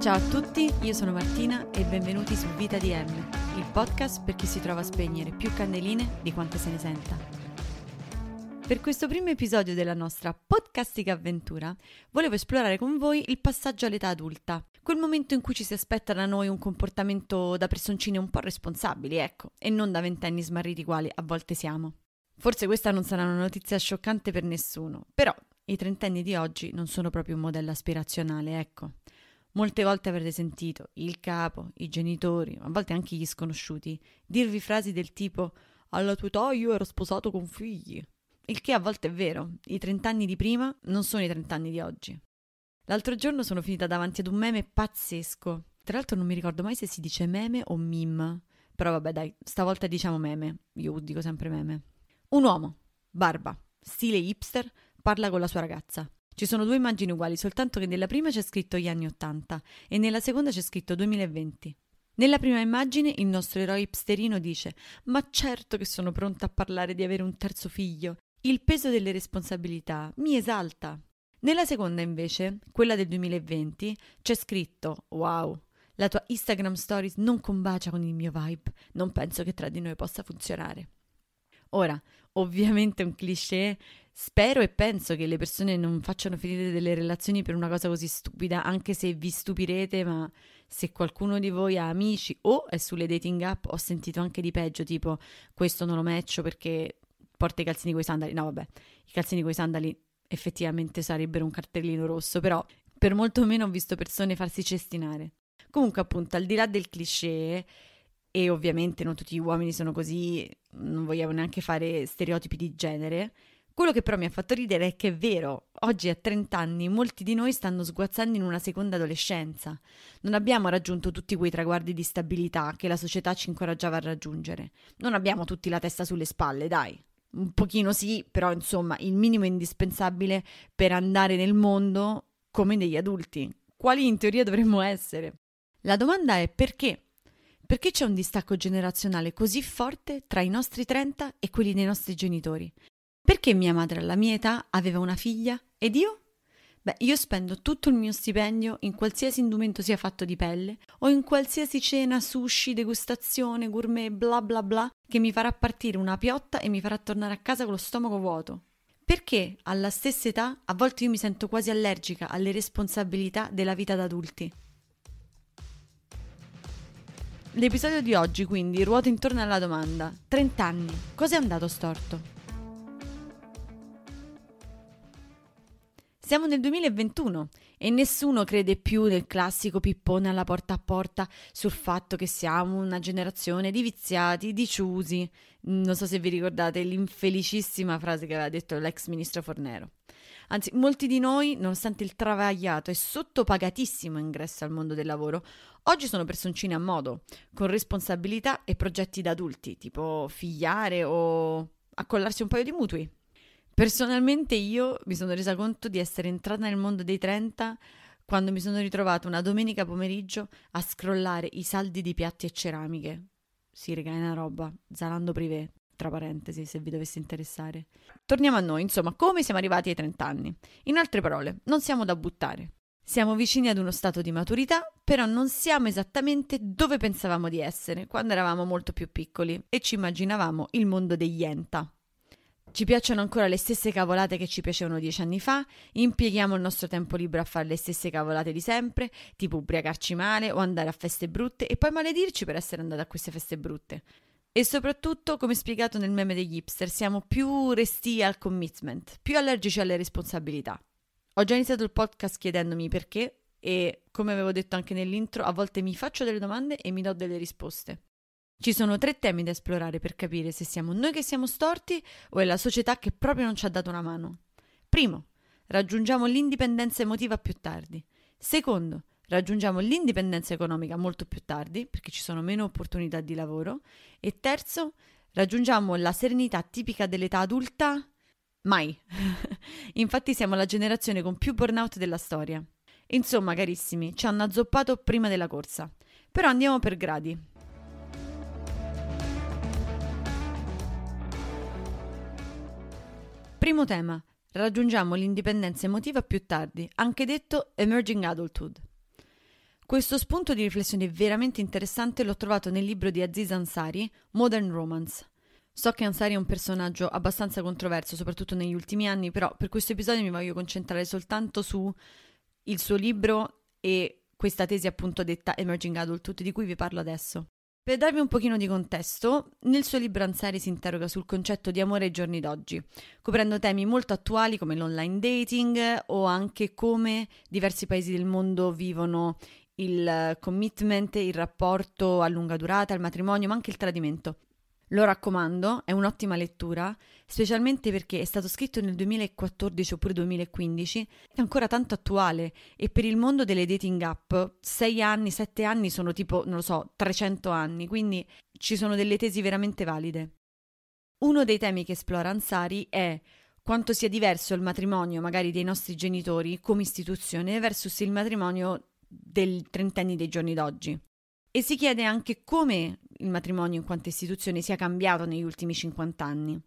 Ciao a tutti, io sono Martina e benvenuti su Vita di M, il podcast per chi si trova a spegnere più candeline di quante se ne senta. Per questo primo episodio della nostra podcastica avventura volevo esplorare con voi il passaggio all'età adulta, quel momento in cui ci si aspetta da noi un comportamento da personcine un po' responsabili, ecco, e non da ventenni smarriti quali a volte siamo. Forse questa non sarà una notizia scioccante per nessuno, però i trentenni di oggi non sono proprio un modello aspirazionale, ecco. Molte volte avrete sentito il capo, i genitori, a volte anche gli sconosciuti, dirvi frasi del tipo alla tua età io ero sposato con figli. Il che a volte è vero, i trent'anni di prima non sono i trent'anni di oggi. L'altro giorno sono finita davanti ad un meme pazzesco. Tra l'altro non mi ricordo mai se si dice meme o meme. Però vabbè dai, stavolta diciamo meme. Io dico sempre meme. Un uomo, barba, stile hipster, parla con la sua ragazza. Ci sono due immagini uguali, soltanto che nella prima c'è scritto gli anni Ottanta e nella seconda c'è scritto 2020. Nella prima immagine il nostro eroe hipsterino dice: Ma certo che sono pronta a parlare di avere un terzo figlio. Il peso delle responsabilità mi esalta. Nella seconda, invece, quella del 2020, c'è scritto: Wow, la tua Instagram Stories non combacia con il mio vibe. Non penso che tra di noi possa funzionare. Ora, ovviamente un cliché Spero e penso che le persone non facciano finire delle relazioni per una cosa così stupida, anche se vi stupirete, ma se qualcuno di voi ha amici o è sulle dating app, ho sentito anche di peggio, tipo questo non lo matcho perché porta i calzini coi sandali. No, vabbè, i calzini coi sandali effettivamente sarebbero un cartellino rosso, però per molto meno ho visto persone farsi cestinare. Comunque, appunto, al di là del cliché, e ovviamente non tutti gli uomini sono così, non vogliamo neanche fare stereotipi di genere, quello che però mi ha fatto ridere è che è vero, oggi a 30 anni molti di noi stanno sguazzando in una seconda adolescenza. Non abbiamo raggiunto tutti quei traguardi di stabilità che la società ci incoraggiava a raggiungere. Non abbiamo tutti la testa sulle spalle, dai. Un pochino sì, però insomma il minimo indispensabile per andare nel mondo come degli adulti, quali in teoria dovremmo essere. La domanda è perché? Perché c'è un distacco generazionale così forte tra i nostri 30 e quelli dei nostri genitori? Perché mia madre alla mia età aveva una figlia ed io? Beh, io spendo tutto il mio stipendio in qualsiasi indumento sia fatto di pelle o in qualsiasi cena, sushi, degustazione, gourmet, bla bla bla, che mi farà partire una piotta e mi farà tornare a casa con lo stomaco vuoto. Perché alla stessa età a volte io mi sento quasi allergica alle responsabilità della vita da adulti? L'episodio di oggi quindi ruota intorno alla domanda 30 anni, cosa è andato storto? Siamo nel 2021 e nessuno crede più nel classico pippone alla porta a porta sul fatto che siamo una generazione di viziati, di ciusi. Non so se vi ricordate l'infelicissima frase che aveva detto l'ex ministro Fornero. Anzi, molti di noi, nonostante il travagliato e sottopagatissimo ingresso al mondo del lavoro, oggi sono personcine a modo, con responsabilità e progetti da adulti, tipo figliare o accollarsi un paio di mutui. Personalmente io mi sono resa conto di essere entrata nel mondo dei 30 quando mi sono ritrovata una domenica pomeriggio a scrollare i saldi di piatti e ceramiche. Si regala una roba, Zalando privé, tra parentesi, se vi dovesse interessare. Torniamo a noi, insomma, come siamo arrivati ai 30 anni? In altre parole, non siamo da buttare. Siamo vicini ad uno stato di maturità, però non siamo esattamente dove pensavamo di essere quando eravamo molto più piccoli e ci immaginavamo il mondo degli enta. Ci piacciono ancora le stesse cavolate che ci piacevano dieci anni fa, impieghiamo il nostro tempo libero a fare le stesse cavolate di sempre, tipo ubriacarci male o andare a feste brutte e poi maledirci per essere andati a queste feste brutte. E soprattutto, come spiegato nel meme degli hipster, siamo più resti al commitment, più allergici alle responsabilità. Ho già iniziato il podcast chiedendomi perché e, come avevo detto anche nell'intro, a volte mi faccio delle domande e mi do delle risposte. Ci sono tre temi da esplorare per capire se siamo noi che siamo storti o è la società che proprio non ci ha dato una mano. Primo, raggiungiamo l'indipendenza emotiva più tardi. Secondo, raggiungiamo l'indipendenza economica molto più tardi perché ci sono meno opportunità di lavoro. E terzo, raggiungiamo la serenità tipica dell'età adulta? Mai. Infatti siamo la generazione con più burnout della storia. Insomma, carissimi, ci hanno azzoppato prima della corsa. Però andiamo per gradi. Primo tema. Raggiungiamo l'indipendenza emotiva più tardi, anche detto emerging adulthood. Questo spunto di riflessione veramente interessante l'ho trovato nel libro di Aziz Ansari, Modern Romance. So che Ansari è un personaggio abbastanza controverso, soprattutto negli ultimi anni, però per questo episodio mi voglio concentrare soltanto su il suo libro e questa tesi appunto detta Emerging Adulthood di cui vi parlo adesso. Per darvi un pochino di contesto, nel suo libro Ansari si interroga sul concetto di amore ai giorni d'oggi, coprendo temi molto attuali come l'online dating o anche come diversi paesi del mondo vivono il commitment, il rapporto a lunga durata, il matrimonio, ma anche il tradimento. Lo raccomando, è un'ottima lettura, specialmente perché è stato scritto nel 2014 oppure 2015, è ancora tanto attuale e per il mondo delle dating app 6 anni, 7 anni sono tipo, non lo so, 300 anni, quindi ci sono delle tesi veramente valide. Uno dei temi che esplora Ansari è quanto sia diverso il matrimonio magari dei nostri genitori come istituzione versus il matrimonio del trentenni dei giorni d'oggi. E si chiede anche come il matrimonio in quanto istituzione sia cambiato negli ultimi 50 anni.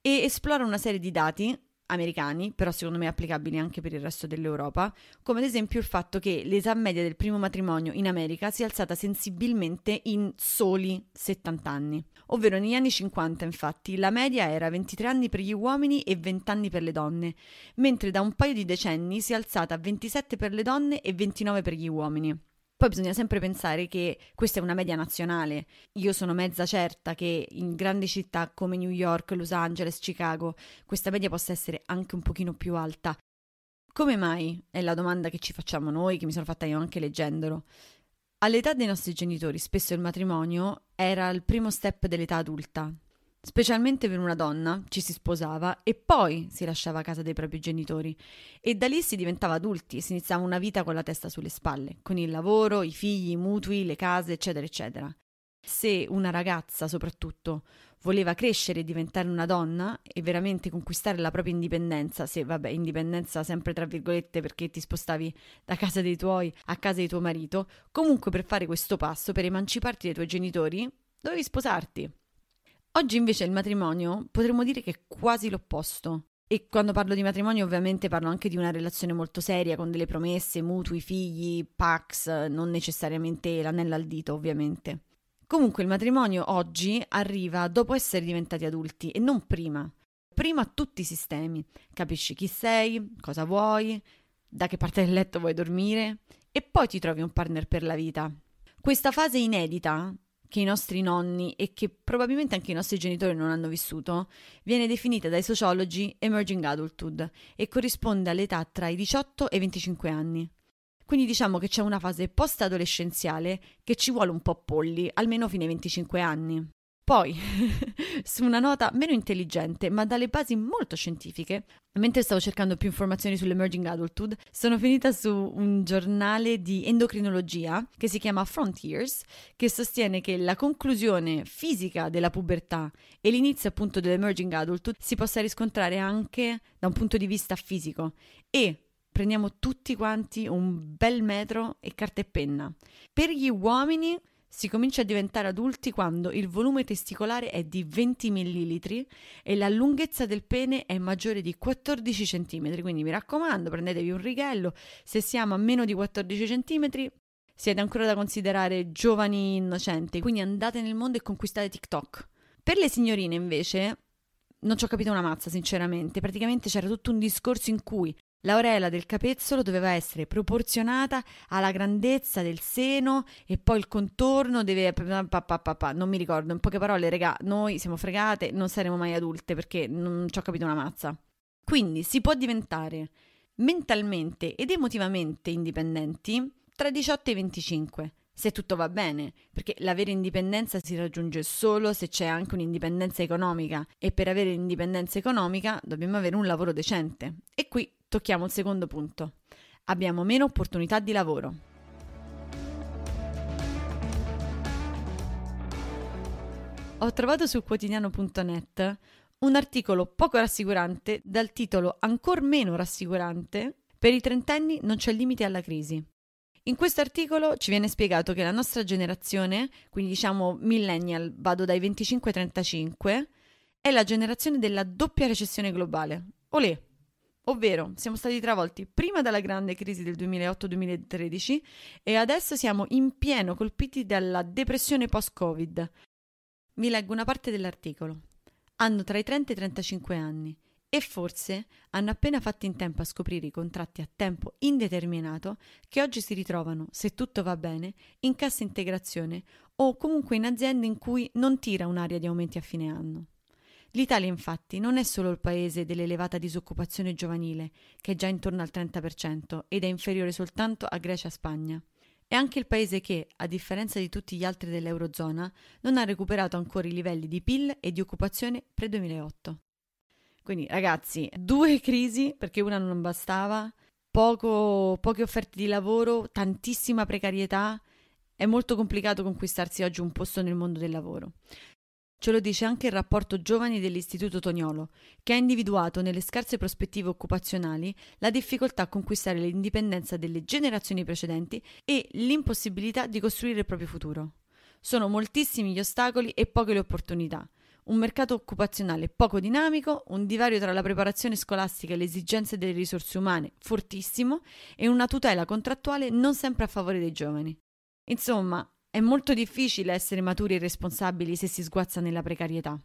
E esplora una serie di dati americani, però secondo me applicabili anche per il resto dell'Europa, come ad esempio il fatto che l'età media del primo matrimonio in America si è alzata sensibilmente in soli 70 anni. Ovvero negli anni 50, infatti, la media era 23 anni per gli uomini e 20 anni per le donne, mentre da un paio di decenni si è alzata a 27 per le donne e 29 per gli uomini. Poi bisogna sempre pensare che questa è una media nazionale. Io sono mezza certa che in grandi città come New York, Los Angeles, Chicago, questa media possa essere anche un pochino più alta. Come mai? È la domanda che ci facciamo noi, che mi sono fatta io anche leggendolo. All'età dei nostri genitori, spesso il matrimonio era il primo step dell'età adulta, Specialmente per una donna ci si sposava e poi si lasciava a casa dei propri genitori e da lì si diventava adulti, si iniziava una vita con la testa sulle spalle, con il lavoro, i figli, i mutui, le case, eccetera, eccetera. Se una ragazza soprattutto voleva crescere e diventare una donna e veramente conquistare la propria indipendenza, se vabbè, indipendenza sempre tra virgolette perché ti spostavi da casa dei tuoi a casa di tuo marito, comunque per fare questo passo, per emanciparti dai tuoi genitori, dovevi sposarti. Oggi invece il matrimonio potremmo dire che è quasi l'opposto. E quando parlo di matrimonio ovviamente parlo anche di una relazione molto seria con delle promesse, mutui, figli, pax, non necessariamente l'anello al dito ovviamente. Comunque il matrimonio oggi arriva dopo essere diventati adulti e non prima. Prima tutti i sistemi. Capisci chi sei, cosa vuoi, da che parte del letto vuoi dormire e poi ti trovi un partner per la vita. Questa fase inedita che i nostri nonni e che probabilmente anche i nostri genitori non hanno vissuto, viene definita dai sociologi emerging adulthood e corrisponde all'età tra i 18 e i 25 anni. Quindi diciamo che c'è una fase post-adolescenziale che ci vuole un po' polli, almeno fino ai 25 anni. Poi, su una nota meno intelligente, ma dalle basi molto scientifiche, mentre stavo cercando più informazioni sull'emerging adulthood, sono finita su un giornale di endocrinologia che si chiama Frontiers, che sostiene che la conclusione fisica della pubertà e l'inizio appunto dell'emerging adulthood si possa riscontrare anche da un punto di vista fisico e prendiamo tutti quanti un bel metro e carta e penna. Per gli uomini si comincia a diventare adulti quando il volume testicolare è di 20 ml e la lunghezza del pene è maggiore di 14 cm. Quindi mi raccomando, prendetevi un righello. Se siamo a meno di 14 cm, siete ancora da considerare giovani innocenti. Quindi andate nel mondo e conquistate TikTok. Per le signorine, invece, non ci ho capito una mazza, sinceramente. Praticamente c'era tutto un discorso in cui L'aureola del capezzolo doveva essere proporzionata alla grandezza del seno e poi il contorno deve... Non mi ricordo, in poche parole, regà, noi siamo fregate, non saremo mai adulte perché non ci ho capito una mazza. Quindi si può diventare mentalmente ed emotivamente indipendenti tra 18 e 25, se tutto va bene, perché l'avere indipendenza si raggiunge solo se c'è anche un'indipendenza economica e per avere indipendenza economica dobbiamo avere un lavoro decente. E qui tocchiamo il secondo punto. Abbiamo meno opportunità di lavoro. Ho trovato su quotidiano.net un articolo poco rassicurante dal titolo ancor meno rassicurante Per i trentenni non c'è limite alla crisi. In questo articolo ci viene spiegato che la nostra generazione, quindi diciamo millennial, vado dai 25 ai 35, è la generazione della doppia recessione globale. Olè! ovvero siamo stati travolti prima dalla grande crisi del 2008-2013 e adesso siamo in pieno colpiti dalla depressione post-Covid. Vi leggo una parte dell'articolo. Hanno tra i 30 e i 35 anni e forse hanno appena fatto in tempo a scoprire i contratti a tempo indeterminato che oggi si ritrovano, se tutto va bene, in cassa integrazione o comunque in aziende in cui non tira un'aria di aumenti a fine anno. L'Italia infatti non è solo il paese dell'elevata disoccupazione giovanile, che è già intorno al 30% ed è inferiore soltanto a Grecia e Spagna. È anche il paese che, a differenza di tutti gli altri dell'Eurozona, non ha recuperato ancora i livelli di PIL e di occupazione pre-2008. Quindi ragazzi, due crisi perché una non bastava, poco, poche offerte di lavoro, tantissima precarietà. È molto complicato conquistarsi oggi un posto nel mondo del lavoro. Ce lo dice anche il rapporto Giovani dell'Istituto Toniolo, che ha individuato nelle scarse prospettive occupazionali la difficoltà a conquistare l'indipendenza delle generazioni precedenti e l'impossibilità di costruire il proprio futuro. Sono moltissimi gli ostacoli e poche le opportunità un mercato occupazionale poco dinamico, un divario tra la preparazione scolastica e le esigenze delle risorse umane fortissimo e una tutela contrattuale non sempre a favore dei giovani. Insomma, è molto difficile essere maturi e responsabili se si sguazza nella precarietà.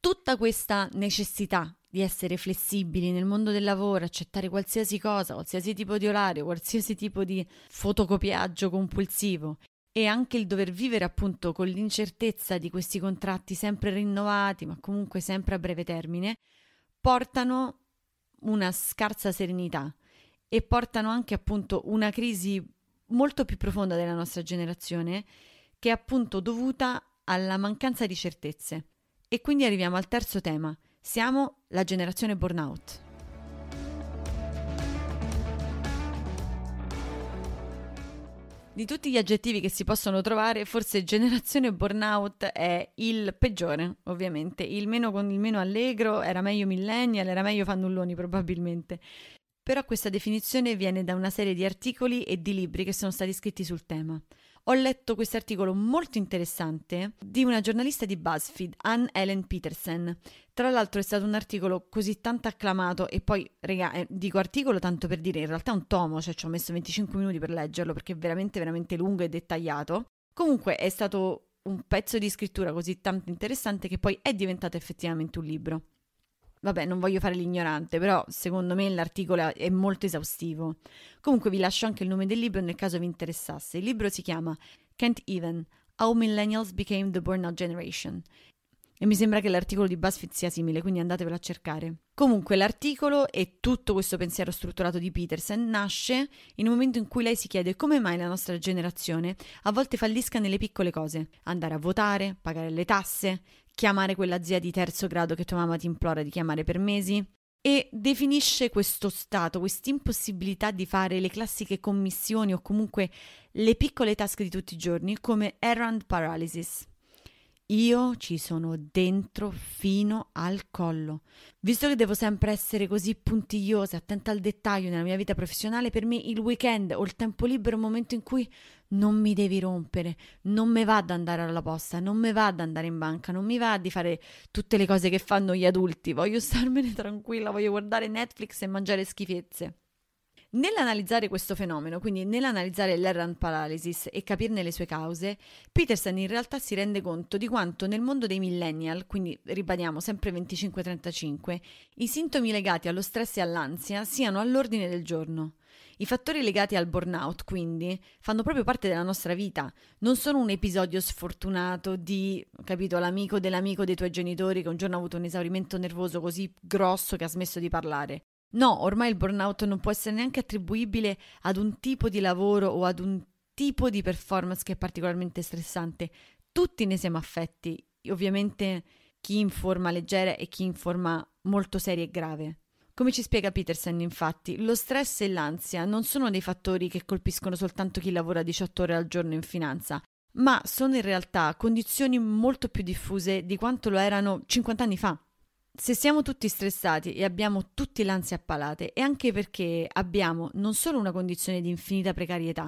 Tutta questa necessità di essere flessibili nel mondo del lavoro, accettare qualsiasi cosa, qualsiasi tipo di orario, qualsiasi tipo di fotocopiaggio compulsivo e anche il dover vivere appunto con l'incertezza di questi contratti sempre rinnovati, ma comunque sempre a breve termine, portano una scarsa serenità e portano anche appunto una crisi molto più profonda della nostra generazione che è appunto dovuta alla mancanza di certezze. E quindi arriviamo al terzo tema. Siamo la generazione burnout. Di tutti gli aggettivi che si possono trovare, forse generazione burnout è il peggiore, ovviamente. Il meno, con il meno allegro era meglio millennial, era meglio fannulloni probabilmente. Però questa definizione viene da una serie di articoli e di libri che sono stati scritti sul tema ho letto questo articolo molto interessante di una giornalista di BuzzFeed, Ann Ellen Peterson. Tra l'altro è stato un articolo così tanto acclamato e poi, regà, eh, dico articolo tanto per dire, in realtà è un tomo, cioè ci ho messo 25 minuti per leggerlo perché è veramente, veramente lungo e dettagliato. Comunque è stato un pezzo di scrittura così tanto interessante che poi è diventato effettivamente un libro. Vabbè, non voglio fare l'ignorante, però secondo me l'articolo è molto esaustivo. Comunque vi lascio anche il nome del libro nel caso vi interessasse. Il libro si chiama Can't Even How Millennials Became the Burnout Generation. E mi sembra che l'articolo di BuzzFeed sia simile, quindi andatevelo a cercare. Comunque l'articolo e tutto questo pensiero strutturato di Peterson nasce in un momento in cui lei si chiede come mai la nostra generazione a volte fallisca nelle piccole cose. Andare a votare, pagare le tasse, chiamare quella zia di terzo grado che tua mamma ti implora di chiamare per mesi e definisce questo stato, questa impossibilità di fare le classiche commissioni o comunque le piccole tasche di tutti i giorni come errand paralysis. Io ci sono dentro fino al collo. Visto che devo sempre essere così puntigliosa, attenta al dettaglio nella mia vita professionale, per me il weekend o il tempo libero è un momento in cui non mi devi rompere, non mi va ad andare alla posta, non mi va ad andare in banca, non mi va di fare tutte le cose che fanno gli adulti. Voglio starmene tranquilla, voglio guardare Netflix e mangiare schifezze. Nell'analizzare questo fenomeno, quindi nell'analizzare l'errand paralysis e capirne le sue cause, Peterson in realtà si rende conto di quanto nel mondo dei millennial, quindi ribadiamo sempre 25-35, i sintomi legati allo stress e all'ansia siano all'ordine del giorno. I fattori legati al burnout, quindi, fanno proprio parte della nostra vita, non sono un episodio sfortunato di, capito, l'amico dell'amico dei tuoi genitori che un giorno ha avuto un esaurimento nervoso così grosso che ha smesso di parlare. No, ormai il burnout non può essere neanche attribuibile ad un tipo di lavoro o ad un tipo di performance che è particolarmente stressante. Tutti ne siamo affetti, ovviamente chi in forma leggera e chi in forma molto seria e grave. Come ci spiega Peterson, infatti, lo stress e l'ansia non sono dei fattori che colpiscono soltanto chi lavora 18 ore al giorno in finanza, ma sono in realtà condizioni molto più diffuse di quanto lo erano 50 anni fa. Se siamo tutti stressati e abbiamo tutti l'ansia appalate, è anche perché abbiamo non solo una condizione di infinita precarietà,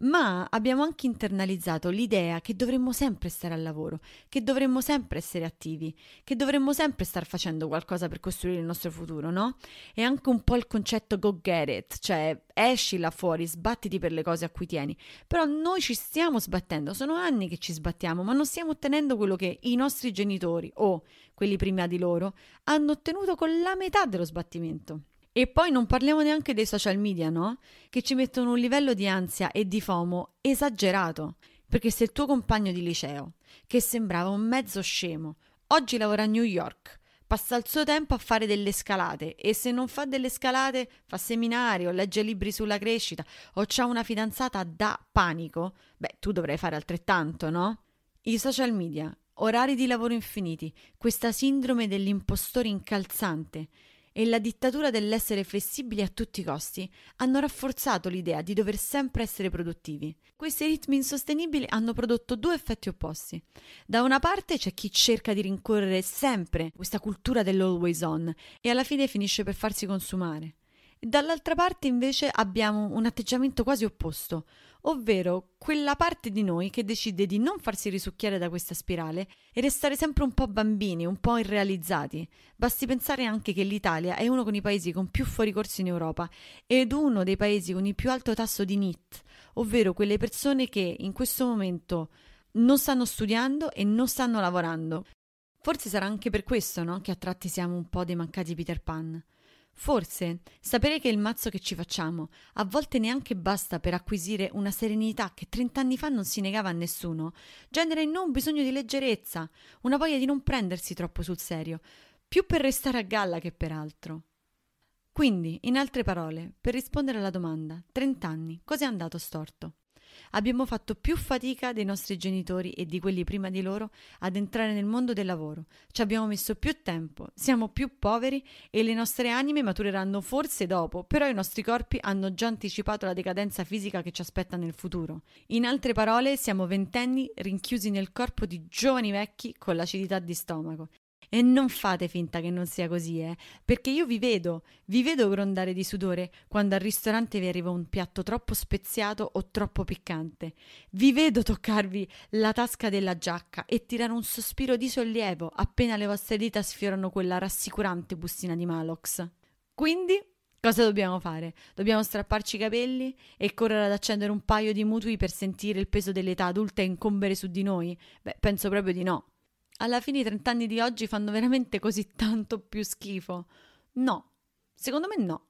ma abbiamo anche internalizzato l'idea che dovremmo sempre stare al lavoro, che dovremmo sempre essere attivi, che dovremmo sempre star facendo qualcosa per costruire il nostro futuro, no? E anche un po' il concetto go get it, cioè esci là fuori, sbattiti per le cose a cui tieni. Però noi ci stiamo sbattendo, sono anni che ci sbattiamo, ma non stiamo ottenendo quello che i nostri genitori o quelli prima di loro hanno ottenuto con la metà dello sbattimento. E poi non parliamo neanche dei social media, no? Che ci mettono un livello di ansia e di FOMO esagerato. Perché se il tuo compagno di liceo, che sembrava un mezzo scemo, oggi lavora a New York, passa il suo tempo a fare delle scalate e se non fa delle scalate fa seminari o legge libri sulla crescita o c'ha una fidanzata da panico, beh, tu dovrai fare altrettanto, no? I social media, orari di lavoro infiniti, questa sindrome dell'impostore incalzante e la dittatura dell'essere flessibili a tutti i costi hanno rafforzato l'idea di dover sempre essere produttivi. Questi ritmi insostenibili hanno prodotto due effetti opposti. Da una parte c'è chi cerca di rincorrere sempre questa cultura dell'always on e alla fine finisce per farsi consumare. Dall'altra parte invece abbiamo un atteggiamento quasi opposto, ovvero quella parte di noi che decide di non farsi risucchiare da questa spirale e restare sempre un po' bambini, un po' irrealizzati. Basti pensare anche che l'Italia è uno con i paesi con più fuoricorso in Europa ed uno dei paesi con il più alto tasso di NIT, ovvero quelle persone che in questo momento non stanno studiando e non stanno lavorando. Forse sarà anche per questo no? che a tratti siamo un po' dei mancati Peter Pan. Forse sapere che il mazzo che ci facciamo a volte neanche basta per acquisire una serenità che trent'anni fa non si negava a nessuno, genera in noi un bisogno di leggerezza, una voglia di non prendersi troppo sul serio, più per restare a galla che per altro. Quindi, in altre parole, per rispondere alla domanda, trent'anni, cos'è andato storto? Abbiamo fatto più fatica dei nostri genitori e di quelli prima di loro ad entrare nel mondo del lavoro. Ci abbiamo messo più tempo, siamo più poveri e le nostre anime matureranno forse dopo, però i nostri corpi hanno già anticipato la decadenza fisica che ci aspetta nel futuro. In altre parole, siamo ventenni rinchiusi nel corpo di giovani vecchi con l'acidità di stomaco e non fate finta che non sia così, eh, perché io vi vedo, vi vedo grondare di sudore quando al ristorante vi arriva un piatto troppo speziato o troppo piccante. Vi vedo toccarvi la tasca della giacca e tirare un sospiro di sollievo appena le vostre dita sfiorano quella rassicurante bustina di Malox. Quindi Cosa dobbiamo fare? Dobbiamo strapparci i capelli e correre ad accendere un paio di mutui per sentire il peso dell'età adulta incombere su di noi? Beh, penso proprio di no alla fine i trent'anni di oggi fanno veramente così tanto più schifo? No, secondo me no.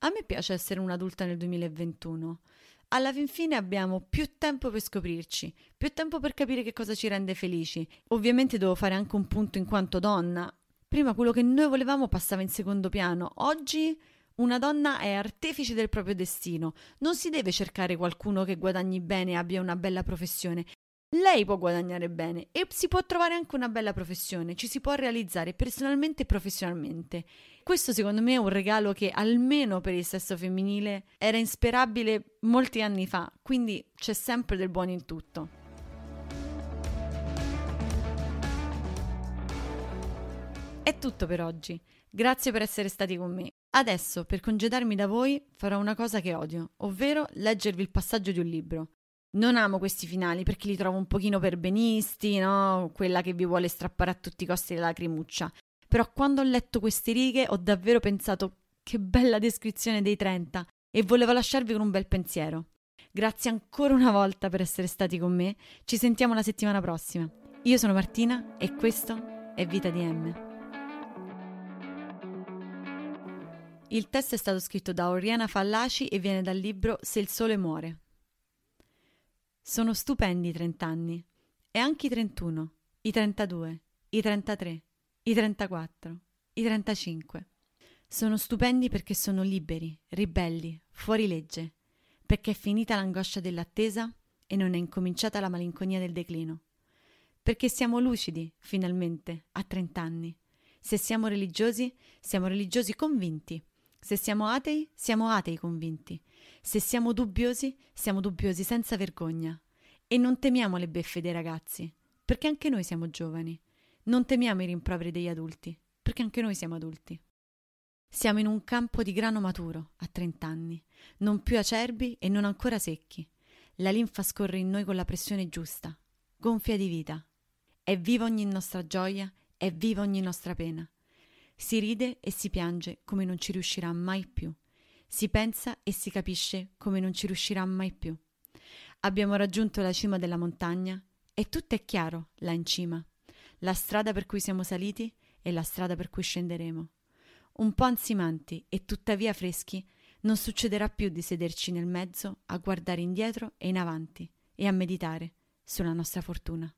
A me piace essere un'adulta nel 2021. Alla fin fine abbiamo più tempo per scoprirci, più tempo per capire che cosa ci rende felici. Ovviamente devo fare anche un punto in quanto donna. Prima quello che noi volevamo passava in secondo piano, oggi una donna è artefice del proprio destino, non si deve cercare qualcuno che guadagni bene e abbia una bella professione, lei può guadagnare bene e si può trovare anche una bella professione, ci si può realizzare personalmente e professionalmente. Questo secondo me è un regalo che almeno per il sesso femminile era insperabile molti anni fa, quindi c'è sempre del buono in tutto. È tutto per oggi. Grazie per essere stati con me. Adesso, per congedarmi da voi, farò una cosa che odio, ovvero leggervi il passaggio di un libro. Non amo questi finali perché li trovo un pochino perbenisti, no? Quella che vi vuole strappare a tutti i costi la lacrimuccia. Però quando ho letto queste righe ho davvero pensato che bella descrizione dei 30 e volevo lasciarvi con un bel pensiero. Grazie ancora una volta per essere stati con me. Ci sentiamo la settimana prossima. Io sono Martina e questo è Vita di M. Il testo è stato scritto da Oriana Fallaci e viene dal libro Se il sole muore. Sono stupendi i trent'anni, e anche i trentuno, i trentadue, i trentatré, i trentaquattro, i trentacinque. Sono stupendi perché sono liberi, ribelli, fuori legge, perché è finita l'angoscia dell'attesa e non è incominciata la malinconia del declino. Perché siamo lucidi, finalmente, a trent'anni. Se siamo religiosi, siamo religiosi convinti. Se siamo atei, siamo atei convinti. Se siamo dubbiosi, siamo dubbiosi senza vergogna. E non temiamo le beffe dei ragazzi, perché anche noi siamo giovani. Non temiamo i rimproveri degli adulti, perché anche noi siamo adulti. Siamo in un campo di grano maturo, a trent'anni, non più acerbi e non ancora secchi. La linfa scorre in noi con la pressione giusta, gonfia di vita. È viva ogni nostra gioia, è viva ogni nostra pena. Si ride e si piange come non ci riuscirà mai più. Si pensa e si capisce come non ci riuscirà mai più. Abbiamo raggiunto la cima della montagna e tutto è chiaro là in cima. La strada per cui siamo saliti e la strada per cui scenderemo. Un po' ansimanti e tuttavia freschi, non succederà più di sederci nel mezzo a guardare indietro e in avanti e a meditare sulla nostra fortuna.